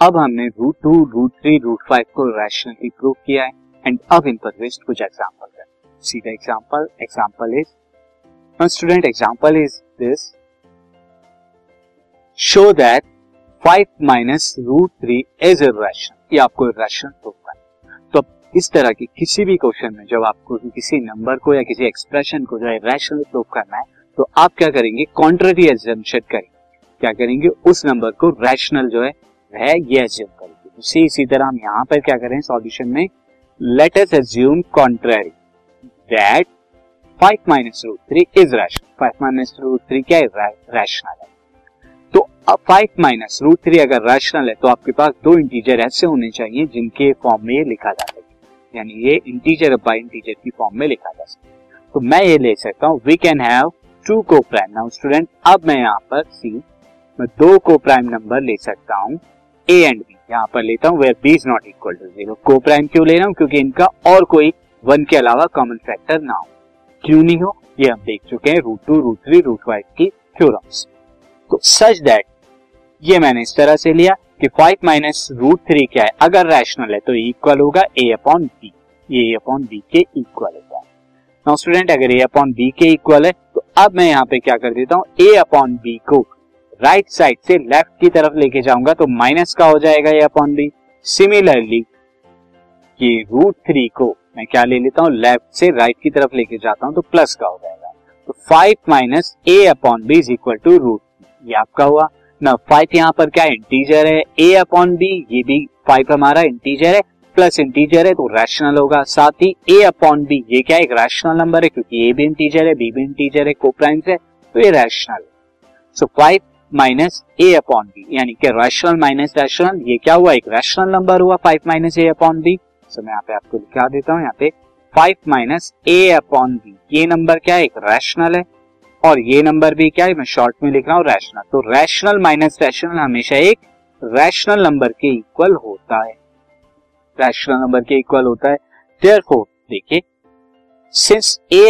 अब हमने root two root three root five को रैशनली प्रूव किया है एंड अब इन पर बेस्ड कुछ एग्जांपल है सीधा example example is student example is this show that five minus root three is irrational ये आपको इरेशनल प्रूव करना तो इस तरह की किसी भी क्वेश्चन में जब आपको किसी नंबर को या किसी एक्सप्रेशन को जो है रैशनल प्रूव करना है तो आप क्या करेंगे? कॉन्ट्ररी एग्जाम्पन करेंगे। क्या करेंगे? उस नंबर को रैशनल जो है वह ये एज्यूम करेंगे उसी, इसी तरह हम यहाँ पर क्या करें सॉल्यूशन में let us assume contrary that five minus root three is rational five minus root three क्या है? रैशनल है। तो अब फाइव माइनस रूट थ्री अगर रैशनल है तो आपके पास दो इंटीजर ऐसे होने चाहिए, जिनके फॉर्म में ये लिखा जा सके। यानी ये इंटीजर बाई इंटीजर की फॉर्म में लिखा जा सके। तो मैं ये ले सकता हूँ we can have to coprime now student अब मैं यहाँ पर सी मैं दो को प्राइम नंबर ले सकता हूँ। ए एंड बी यहाँ पर लेता हूँ where B is not equal to zero coprime क्यों ले रहा हूँ? क्योंकि इनका और कोई वन के अलावा कॉमन फैक्टर ना हो। क्यों नहीं हो? ये हम देख चुके हैं root two root three root five की थ्योरम्स तो सच दैट ये मैंने इस तरह से लिया कि फाइव माइनस रूट थ्री क्या है? अगर रैशनल है तो इक्वल होगा ए अपॉन बी ये अपॉन बी के इक्वल होगा। नाउ स्टूडेंट अगर ए अपॉन बी के इक्वल है तो अब मैं यहाँ पे क्या कर देता हूँ? ए अपॉन बी को राइट साइड से लेफ़्ट की तरफ़ लेके जाऊँगा तो माइनस का हो जाएगा ये अपॉन बी सिमिलरली ये रूट थ्री को मैं क्या ले लेता हूँ? लेफ़्ट से राइट की तरफ़ लेके जाता हूँ तो प्लस का हो जाएगा। तो five minus A upon B is equal to root ये आपका हुआ। ना फाइव यहाँ पर क्या इंटीजर है? ए अपॉन बी ये भी फाइव हमारा इंटीजर है प्लस इंटीजर है तो रैशनल होगा। साथ ही ए अपॉन बी ये क्या एक रैशनल नंबर है, क्योंकि ए भी इंटीजर है बी भी इंटीजर है को प्राइम्स है तो ये rational so five minus A upon B यानी कि रैशनल माइनस रैशनल ये क्या हुआ? एक रैशनल नंबर हुआ five minus A upon B so मैं यहाँ पे आपको लिखा देता हूँ, यहाँ पे five minus A upon B ये नंबर क्या है? एक रैशनल है। और ये नंबर भी क्या है? मैं शॉर्ट में लिख रहा हूँ रैशनल तो रैशनल माइनस रैशनल हमेशा एक रैशनल नंबर के इक्वल होता है। रैशनल नंबर के इक्वल होता है। देयरफॉर देखिए since A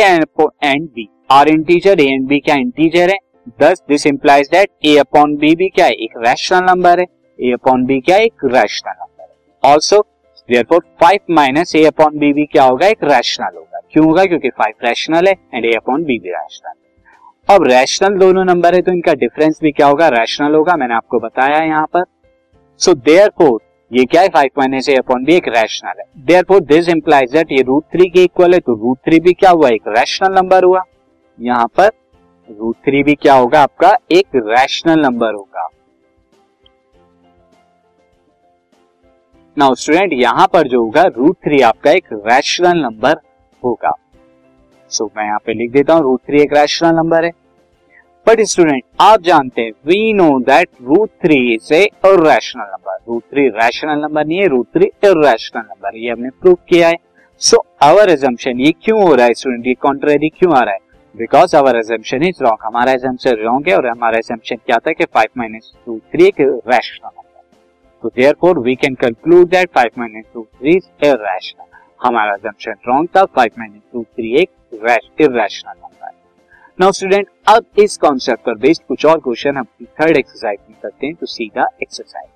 and B are integer A and B क्या इंटीजर है? Thus this implies that A upon B भी क्या है? एक रैशनल नंबर है। ए अपॉन बी क्या है? एक रैशनल नंबर है। Also therefore five minus A upon B भी क्या होगा? एक रैशनल होगा। क्यों होगा? क्योंकि फाइव रैशनल है एंड ए अपॉन बी भी रैशनल अब रैशनल दोनों नंबर है तो इनका डिफरेंस भी क्या होगा? रैशनल होगा, मैंने आपको बताया यहाँ पर। सो देयर फोर ये क्या है? Five minus A upon B एक रैशनल है। Therefore this implies that ये रूट थ्री के इक्वल है तो रूट थ्री भी क्या हुआ? एक रैशनल नंबर हुआ। यहाँ पर रूट थ्री भी क्या होगा आपका? एक रैशनल नंबर होगा। नाउ स्टूडेंट यहाँ पर जो होगा रूट थ्री आपका एक रैशनल नंबर होगा। सो so, मैं यहाँ पे लिख देता हूँ रूट थ्री एक रैशनल नंबर है। बट स्टूडेंट आप जानते हैं we know that root three is a rational number root three rational number नहीं है रूट थ्री इरेशनल नंबर ये हमने प्रूव किया है। सो आवर एजम्पन ये क्यों हो रहा है स्टूडेंट ये कॉन्ट्रेरी क्यों आ रहा है? Because our assumption is wrong हमारा एजम्पन रॉन्ग है और हमारा एजम्पन क्या था कि फाइव माइनस टू थ्री एक रैशनल नंबर तो therefore we can conclude that five minus two three is irrational हमारा एजम्पन रॉन्ग था फाइव माइनस टू थ्री एक इरेशनल नंबर नाउ स्टूडेंट अब इस कॉन्सेप्ट पर बेस्ड कुछ और क्वेश्चन हम थर्ड एक्सरसाइज में करते हैं तो सीधा exercise